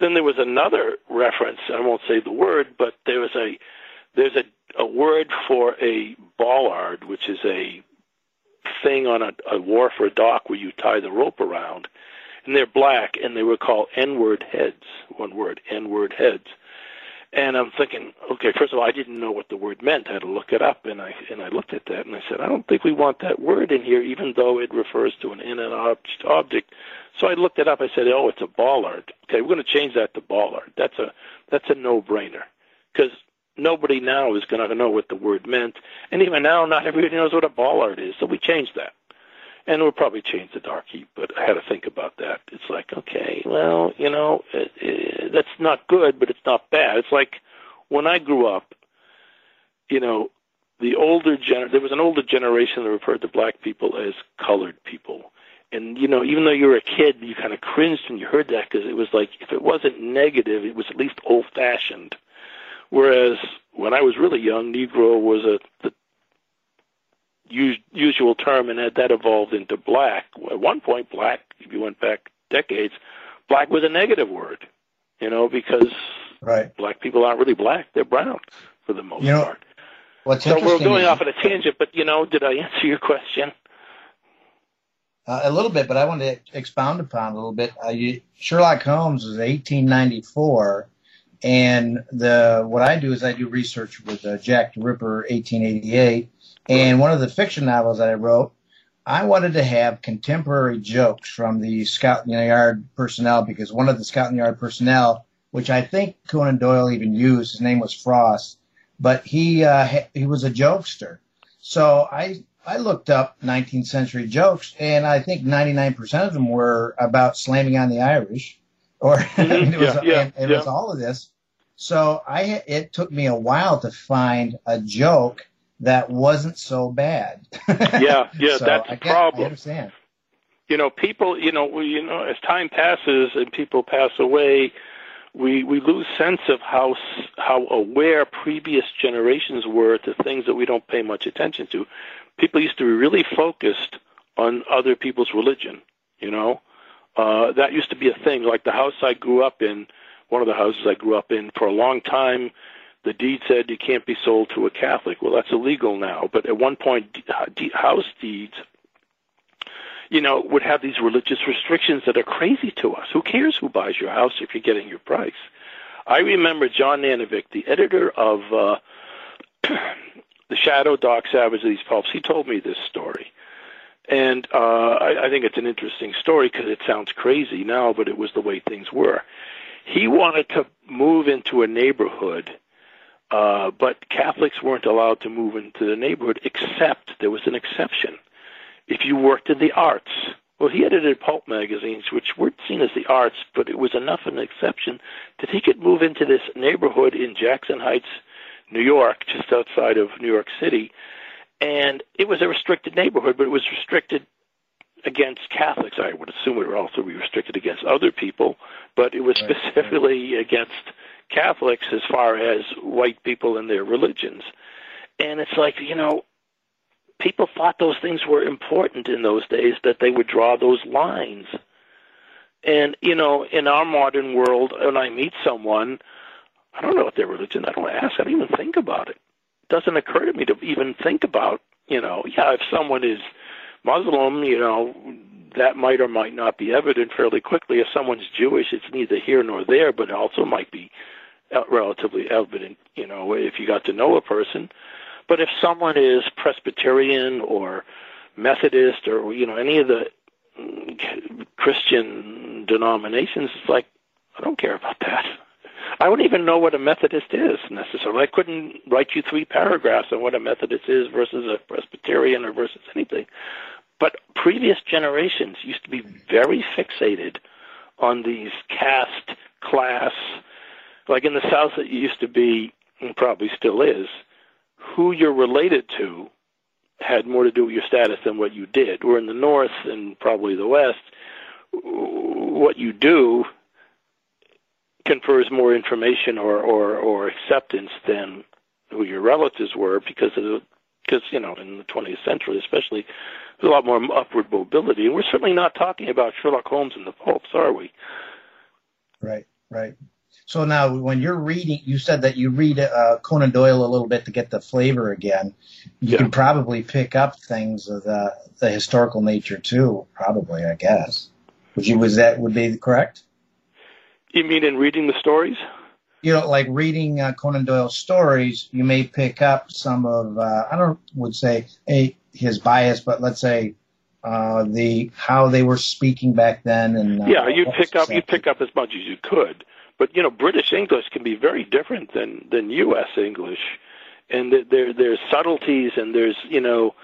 Speaker 5: Then there was another reference. I won't say the word, but there was a there's a a word for a bollard, which is a thing on a, a wharf or a dock where you tie the rope around, and they're black, and they were called N-word heads. One word, N-word heads. And I'm thinking, okay, first of all, I didn't know what the word meant. I had to look it up, and I and I looked at that, and I said, I don't think we want that word in here, even though it refers to an in and object. So I looked it up. I said, oh, it's a bollard. Okay, we're going to change that to bollard. That's a that's a no-brainer because nobody now is going to know what the word meant, and even now, not everybody knows what a bollard is. So we changed that, and we'll probably change the darky. But I had to think about that. It's like, okay, well, you know, it, it, that's not good, but it's not bad. It's like when I grew up, you know, the older gener there was an older generation that referred to black people as colored people. And you know, even though you were a kid, you kind of cringed when you heard that because it was like if it wasn't negative, it was at least old-fashioned. Whereas when I was really young, Negro was a the us- usual term, and that, that evolved into black. At one point, black, if you went back decades, black was a negative word. You know, because
Speaker 7: Right.
Speaker 5: black people aren't really black; they're brown for the most
Speaker 7: You know,
Speaker 5: part.
Speaker 7: What's
Speaker 5: So we're going off on a tangent, but you know, did I answer your question?
Speaker 7: Uh, a little bit, but I want to expound upon a little bit. Uh, you, Sherlock Holmes was 1894, and the what I do is I do research with uh, Jack the Ripper, 1888, and one of the fiction novels that I wrote, I wanted to have contemporary jokes from the Scotland Yard personnel because one of the Scotland Yard personnel, which I think Conan Doyle even used, his name was Frost, but he uh, he was a jokester. So I I looked up 19th century jokes, and I think 99% of them were about slamming on the Irish, or I mean, it was,
Speaker 5: Mm-hmm. Yeah, yeah,
Speaker 7: and it was all of this. So I it took me a while to find a joke that wasn't so bad.
Speaker 5: Yeah, yeah,
Speaker 7: So
Speaker 5: that's the
Speaker 7: get- I
Speaker 5: problem.
Speaker 7: understand.
Speaker 5: you know, people, you know, we, you know, as time passes and people pass away, we we lose sense of how how aware previous generations were to things that we don't pay much attention to. People used to be really focused on other people's religion. You know, uh, that used to be a thing. Like the house I grew up in, one of the houses I grew up in, for a long time, the deed said you can't be sold to a Catholic. Well, that's illegal now. But at one point, d- house deeds you know, would have these religious restrictions that are crazy to us. Who cares who buys your house if you're getting your price? I remember John Nanovic, the editor of uh, The Shadow, Doc Savage, of these pulps. He told me this story. And uh, I, I think it's an interesting story because it sounds crazy now, but it was the way things were. He wanted to move into a neighborhood, uh, but Catholics weren't allowed to move into the neighborhood except there was an exception if you worked in the arts. Well, he edited pulp magazines, which weren't seen as the arts, but it was enough an exception that he could move into this neighborhood in Jackson Heights, New York, just outside of New York City. And it was a restricted neighborhood, but it was restricted against Catholics. I would assume it would also be restricted against other people, but it was specifically against Catholics as far as white people and their religions. And it's like, you know, people thought those things were important in those days that they would draw those lines. And you know, in our modern world, when I meet someone, I don't know what their religion. I don't ask. I don't even think about it. It doesn't occur to me to even think about. You know, yeah, if someone is Muslim, you know, that might or might not be evident fairly quickly. If someone's Jewish, it's neither here nor there, but it also might be uh, relatively evident. You know, if you got to know a person. But if someone is Presbyterian or Methodist or you know any of the mm, Christian denominations, it's like I don't care about that. I wouldn't even know what a Methodist is necessarily. I couldn't write you three paragraphs on what a Methodist is versus a Presbyterian or versus anything. But previous generations used to be very fixated on these caste, class. Like in the South, it used to be, and probably still is, who you're related to had more to do with your status than what you did. Where in the North and probably the West, what you do confers more information or, or, or acceptance than who your relatives were because of the, because you know in the 20th century especially there's a lot more upward mobility. And we're certainly not talking about Sherlock Holmes and the pulps are we?
Speaker 7: Right right. So now when you're reading you said that you read uh, Conan Doyle a little bit to get the flavor again. You
Speaker 5: Yeah.
Speaker 7: can probably pick up things of the the historical nature too probably I guess. Would you was that would be correct
Speaker 5: you mean in reading the stories?
Speaker 7: You know, like reading uh, Conan Doyle's stories, you may pick up some of uh, I don't would say a, his bias, but let's say uh, the how they were speaking back then, and uh,
Speaker 5: yeah you pick up you pick up as much as you could. But you know British English can be very different than than US English. And th- there there's subtleties and there's you know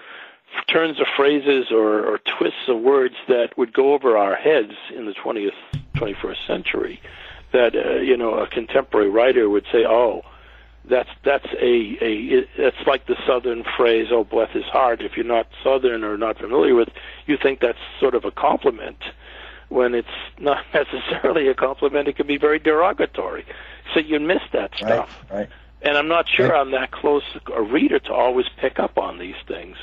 Speaker 5: turns of phrases or, or twists of words that would go over our heads in the 20th 21st century that uh, you know a contemporary writer would say oh that's that's a a it's like the southern phrase oh bless his heart. If you're not southern or not familiar with you think that's sort of a compliment when it's not necessarily a compliment. It can be very derogatory. So you miss that stuff.
Speaker 7: right.
Speaker 5: And I'm not sure I'm that close a reader to always pick up on these things,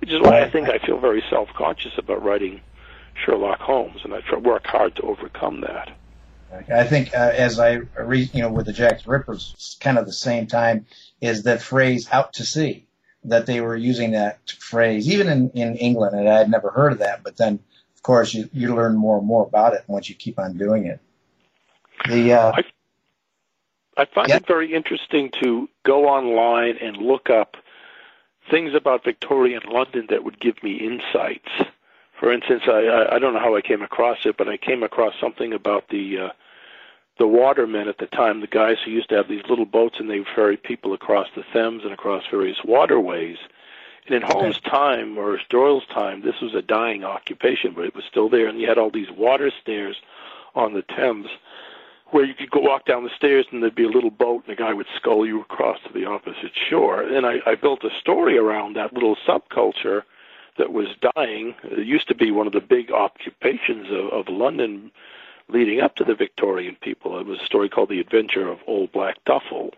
Speaker 5: which is why I think I feel very self-conscious about writing Sherlock Holmes, and I try work hard to overcome that.
Speaker 7: I think uh, as I read, you know, with the Jack the Rippers, kind of the same time is that phrase "out to sea" that they were using that phrase even in in England, and I had never heard of that. But then, of course, you you learn more and more about it once you keep on doing it. The uh,
Speaker 5: I I find it very interesting to go online and look up things about Victorian London that would give me insights. For instance, I, I, don't know how I came across it, but I came across something about the uh, the watermen at the time, the guys who used to have these little boats and they ferried people across the Thames and across various waterways. And in Holmes' time or Doyle's time, this was a dying occupation, but it was still there. And you had all these water stairs on the Thames where you could go walk down the stairs and there'd be a little boat and the guy would scull you across to the opposite shore. And I, I built a story around that little subculture that was dying. It used to be one of the big occupations of, of London leading up to the Victorian people. It was a story called The Adventure of Old Black Duffel.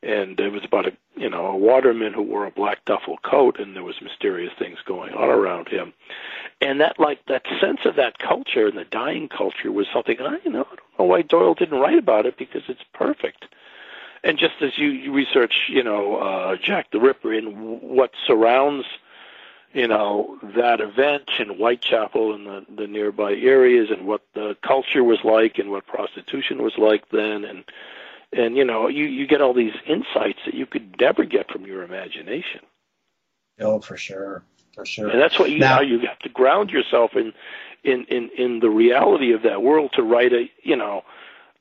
Speaker 5: And it was about a you know a waterman who wore a black duffel coat, and there was mysterious things going on around him. And that like that sense of that culture and the dying culture was something I you know I don't know why Doyle didn't write about it because it's perfect. And just as you, you research, you know, uh, Jack the Ripper and what surrounds, you know, that event in Whitechapel and the, the nearby areas and what the culture was like and what prostitution was like then. And and you know you you get all these insights that you could never get from your imagination.
Speaker 7: Oh, for sure, for sure.
Speaker 5: and that's what you
Speaker 7: Now-
Speaker 5: you have to ground yourself in in in in the reality of that world to write a you know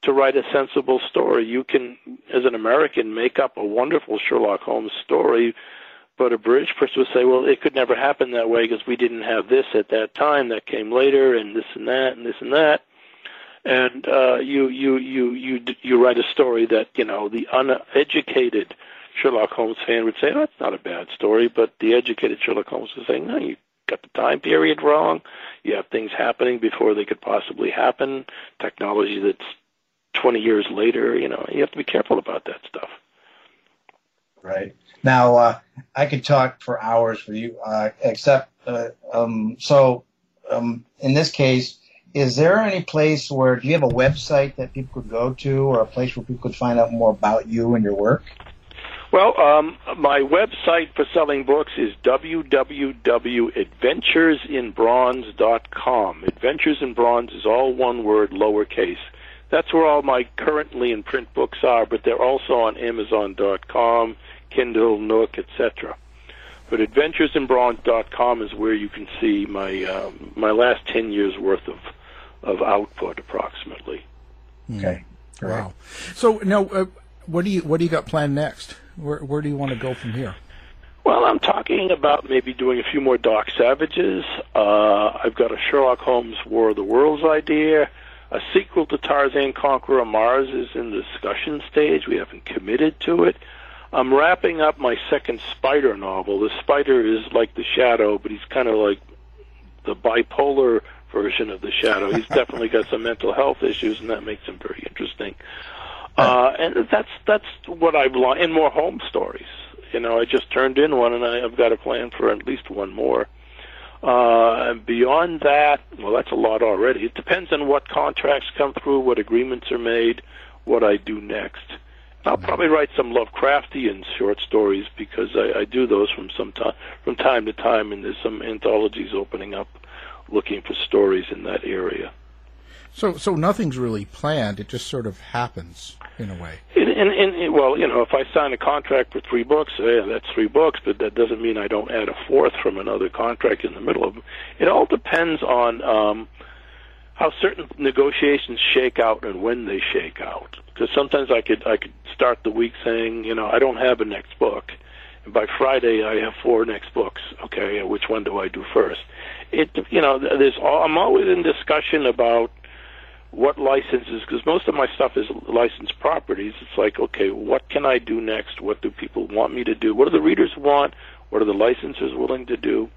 Speaker 5: to write a sensible story. You can as an american make up a wonderful sherlock holmes story but a british person would say well it could never happen that way because we didn't have this at that time that came later and this and that and this and that and uh you you you you you write a story that you know the uneducated Sherlock Holmes fan would say, "Oh, that's not a bad story," but the educated Sherlock Holmes is saying, "No, you got the time period wrong. You have things happening before they could possibly happen. Technology that's 20 years later. You know, you have to be careful about that stuff."
Speaker 7: Right. Now, uh, I could talk for hours with you, uh, except, uh, um, so, um, in this case, is there any place where, do you have a website that people could go to or a place where people could find out more about you and your work?
Speaker 5: Well, um, my website for selling books is www.adventuresinbronze.com. Adventures in Bronze is all one word, lowercase. That's where all my currently in print books are, but they're also on Amazon.com, Kindle, Nook, etc. But adventuresinbronze.com is where you can see my um, my last ten years worth of of output, approximately.
Speaker 7: Okay.
Speaker 4: Wow. So now, uh, what do you what do you got planned next? Where where do you want to go from here?
Speaker 5: Well, I'm talking about maybe doing a few more Doc Savages. Uh, I've got a Sherlock Holmes War of the Worlds idea. A sequel to Tarzan Conqueror of Mars is in the discussion stage. We haven't committed to it. I'm wrapping up my second Spider novel. The Spider is like the Shadow, but he's kind of like the bipolar version of the Shadow. He's definitely got some mental health issues, and that makes him very interesting. Uh, and that's that's what I've li- and more Holmes stories. You know, I just turned in one, and I, I've got a plan for at least one more. Uh, and beyond that, well, that's a lot already. It depends on what contracts come through, what agreements are made, what I do next. I'll probably write some Lovecraftian short stories because I, I do those from some time from time to time, and there's some anthologies opening up, looking for stories in that area.
Speaker 4: So, so nothing's really planned. It just sort of happens in a way.
Speaker 5: And, and, and well, you know, if I sign a contract for three books, yeah, that's three books, but that doesn't mean I don't add a fourth from another contract in the middle of them. It all depends on um, how certain negotiations shake out and when they shake out. Because sometimes I could I could start the week saying, you know, I don't have a next book, and by Friday I have four next books. Okay, which one do I do first? It you know, there's all, I'm always in discussion about what licenses because most of my stuff is licensed properties it's like okay what can i do next what do people want me to do what do the readers want what are the licensors willing to do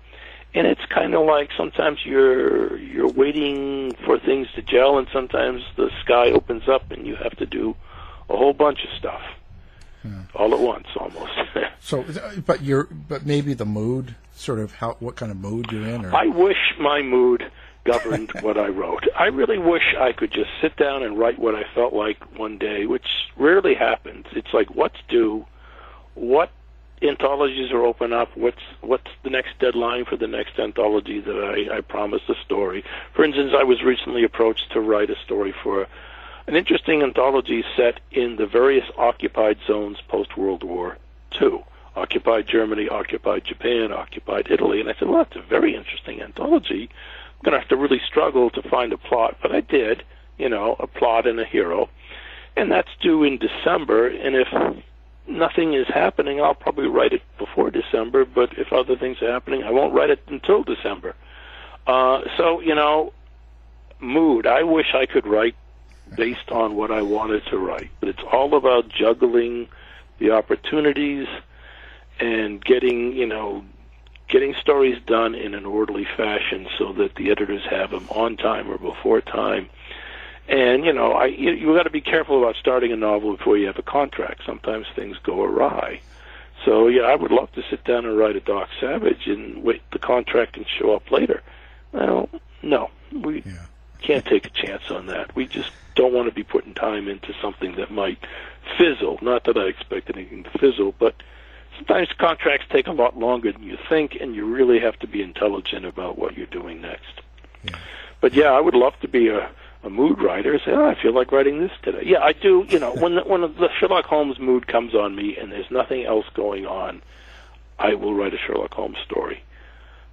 Speaker 5: and it's kind of like sometimes you're you're waiting for things to gel and sometimes the sky opens up and you have to do a whole bunch of stuff. Hmm. All at once almost.
Speaker 4: So, but you're, but maybe the mood, sort of how, what kind of mood you're in, or?
Speaker 5: I wish my mood governed what I wrote. I really wish I could just sit down and write what I felt like one day, which rarely happens. It's like what's due, what anthologies are open up, what's what's the next deadline for the next anthology that I, I promised a story. For instance, I was recently approached to write a story for an interesting anthology set in the various occupied zones post World War II. Occupied Germany, occupied Japan, occupied Italy, and I said, "Well, that's a very interesting anthology." I'm going to have to really struggle to find a plot, but I did, you know, a plot and a hero. And that's due in December, and if nothing is happening, I'll probably write it before December, but if other things are happening, I won't write it until December. Uh, so, you know, mood. I wish I could write based on what I wanted to write, but it's all about juggling the opportunities and getting, you know, getting stories done in an orderly fashion so that the editors have them on time or before time. And you know, I you, you got to be careful about starting a novel before you have a contract. Sometimes things go awry. So yeah, I would love to sit down and write a Doc Savage and wait the contract and show up later. Well, no, we can't take a chance on that. We just don't want to be putting time into something that might fizzle. Not that I expect anything to fizzle, but sometimes contracts take a lot longer than you think, and you really have to be intelligent about what you're doing next. But yeah, I would love to be a, a mood writer. Say, oh, I feel like writing this today. Yeah, I do. You know, when the, when the Sherlock Holmes mood comes on me, and there's nothing else going on, I will write a Sherlock Holmes story.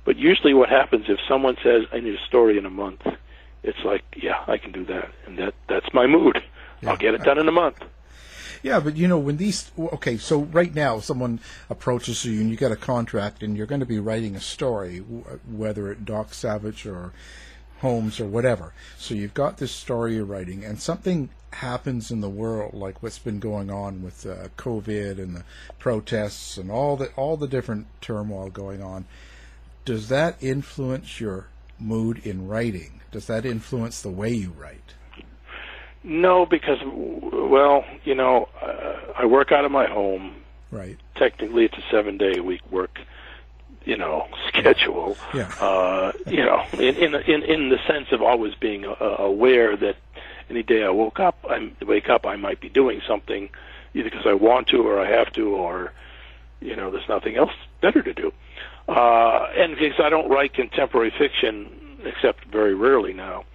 Speaker 5: But usually, what happens if someone says, "I need a story in a month," it's like, yeah, I can do that, and that that's my mood. I'll get it done in a month.
Speaker 4: Yeah, but you know when these okay, so right now someone approaches you and you get a contract and you're going to be writing a story, whether it Doc Savage or Holmes or whatever. So you've got this story you're writing, and something happens in the world, like what's been going on with uh, COVID and the protests and all the all the different turmoil going on. Does that influence your mood in writing? Does that influence the way you write?
Speaker 5: No, because well, you know, uh, I work out of my home.
Speaker 4: Right.
Speaker 5: Technically, it's a seven-day a week work, you know, schedule.
Speaker 4: Yeah.
Speaker 5: Uh, you know, in in in in the sense of always being uh, aware that any day I woke up, I wake up, I might be doing something, either because I want to or I have to, or you know, there's nothing else better to do. Uh, and because I don't write contemporary fiction except very rarely now.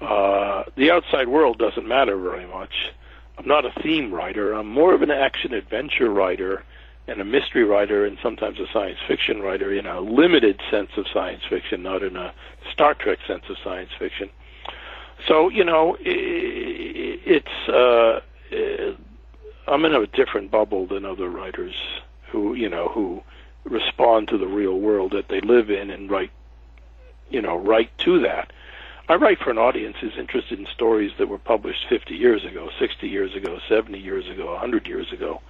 Speaker 5: Uh, the outside world doesn't matter very much. I'm not a theme writer. I'm more of an action adventure writer and a mystery writer and sometimes a science fiction writer in a limited sense of science fiction, not in a Star Trek sense of science fiction. So, you know, it's, uh, I'm in a different bubble than other writers who, you know, who respond to the real world that they live in and write, you know, write to that. I write for an audience who's interested in stories that were published 50 years ago, 60 years ago, 70 years ago, 100 years ago.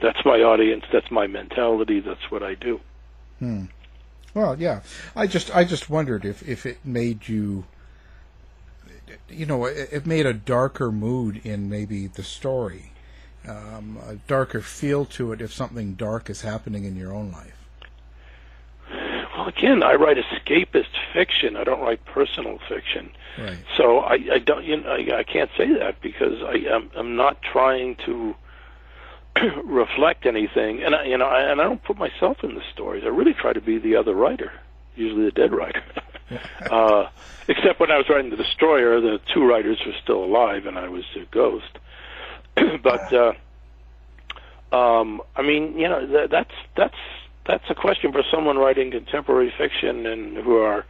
Speaker 5: That's my audience. That's my mentality. That's what I do.
Speaker 4: Hmm. Well, yeah. I just I just wondered if if it made you you know, it, it made a darker mood in maybe the story, um, a darker feel to it if something dark is happening in your own life.
Speaker 5: Well, again, I write escapist fiction. I don't write personal fiction.
Speaker 4: Right.
Speaker 5: So I, I don't, you know, I, I can't say that because I am, I'm not trying to reflect anything, and I, you know, I, and I don't put myself in the stories. I really try to be the other writer, usually the dead writer. uh, except when I was writing The Destroyer, the two writers were still alive, and I was a ghost. but uh, um, I mean, you know, th- that's that's that's a question for someone writing contemporary fiction and who are,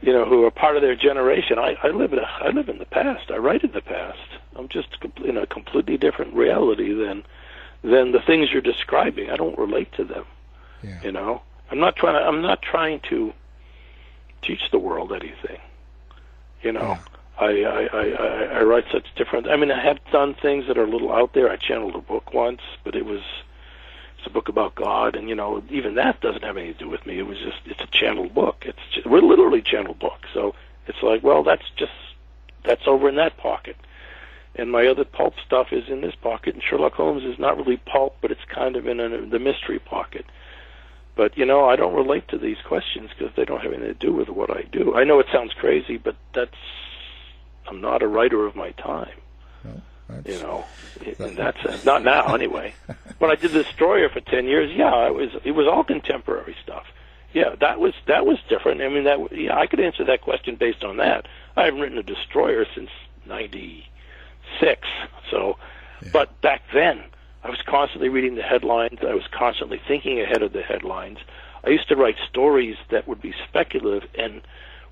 Speaker 5: you know, who are part of their generation. I, I live in a, I live in the past. I write in the past. I'm just in a completely different reality than than the things you're describing. I don't relate to them.
Speaker 4: Yeah.
Speaker 5: You know, I'm not trying to. I'm not trying to teach the world anything. You know, I, I, I, I, I write such different. I mean, I have done things that are a little out there. I channeled a book once, but it was it's a book about God, and you know, even that doesn't have anything to do with me. It was just it's a channeled book. It's just, we're literally channeled book. So it's like, well, that's just that's over in that pocket. And my other pulp stuff is in this pocket, and Sherlock Holmes is not really pulp, but it's kind of in a, uh, the mystery pocket. But you know, I don't relate to these questions because they don't have anything to do with what I do. I know it sounds crazy, but that's I'm not a writer of my time. you know, in that sense. Not now, anyway. when I did the Destroyer for ten years, yeah, it was it was all contemporary stuff. Yeah, that was that was different. I mean, that yeah, I could answer that question based on that. I haven't written a Destroyer since '96, so. But back then, I was constantly reading the headlines. I was constantly thinking ahead of the headlines. I used to write stories that would be speculative, and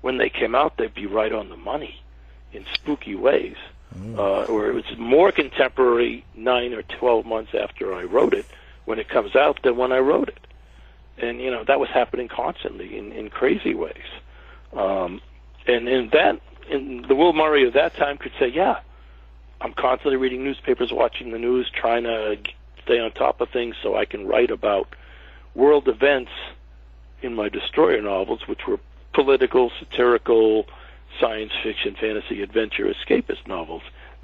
Speaker 5: when they came out, they'd be right on the money in spooky ways. Uh, or it was more contemporary nine or twelve months after I wrote it when it comes out than when I wrote it. And you know that was happening constantly in, in crazy ways. Um, and in that, in the Will Murray of that time could say, yeah, I'm constantly reading newspapers, watching the news, trying to stay on top of things so I can write about world events in my Destroyer novels, which were political, satirical, science fiction, fantasy, adventure, escapist novels.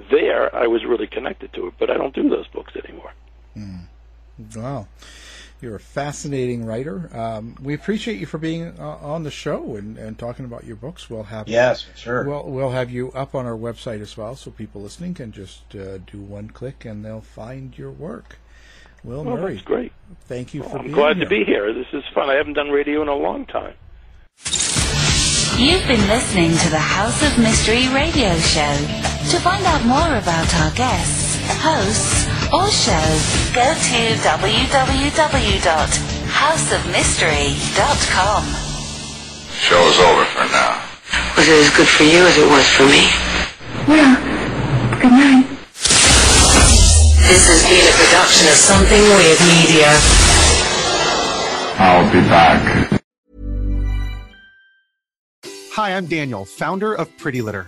Speaker 5: There, I was really connected to it, but I don't do those books anymore.
Speaker 4: Mm. Wow. You're a fascinating writer. Um, we appreciate you for being uh, on the show and, and talking about your books. We'll have
Speaker 7: Yes, sure.
Speaker 4: We'll we'll have you up on our website as well, so people listening can just uh, do one click and they'll find your work. Will
Speaker 5: Oh,
Speaker 4: Murray,
Speaker 5: that's great.
Speaker 4: thank you
Speaker 5: Well,
Speaker 4: for
Speaker 5: I'm
Speaker 4: being
Speaker 5: glad
Speaker 4: here.
Speaker 5: to be here. This is fun. I haven't done radio in a long time.
Speaker 1: You've been listening to the House of Mystery radio show. To find out more about our guests, hosts, or shows, go to www.houseofmystery.com.
Speaker 10: Show is over for now.
Speaker 11: Was it as good for you as it was for me?
Speaker 1: Well, good night.
Speaker 11: This has been a production of Something Weird Media.
Speaker 10: I'll be back.
Speaker 12: Hi, I'm Daniel, founder of Pretty Litter.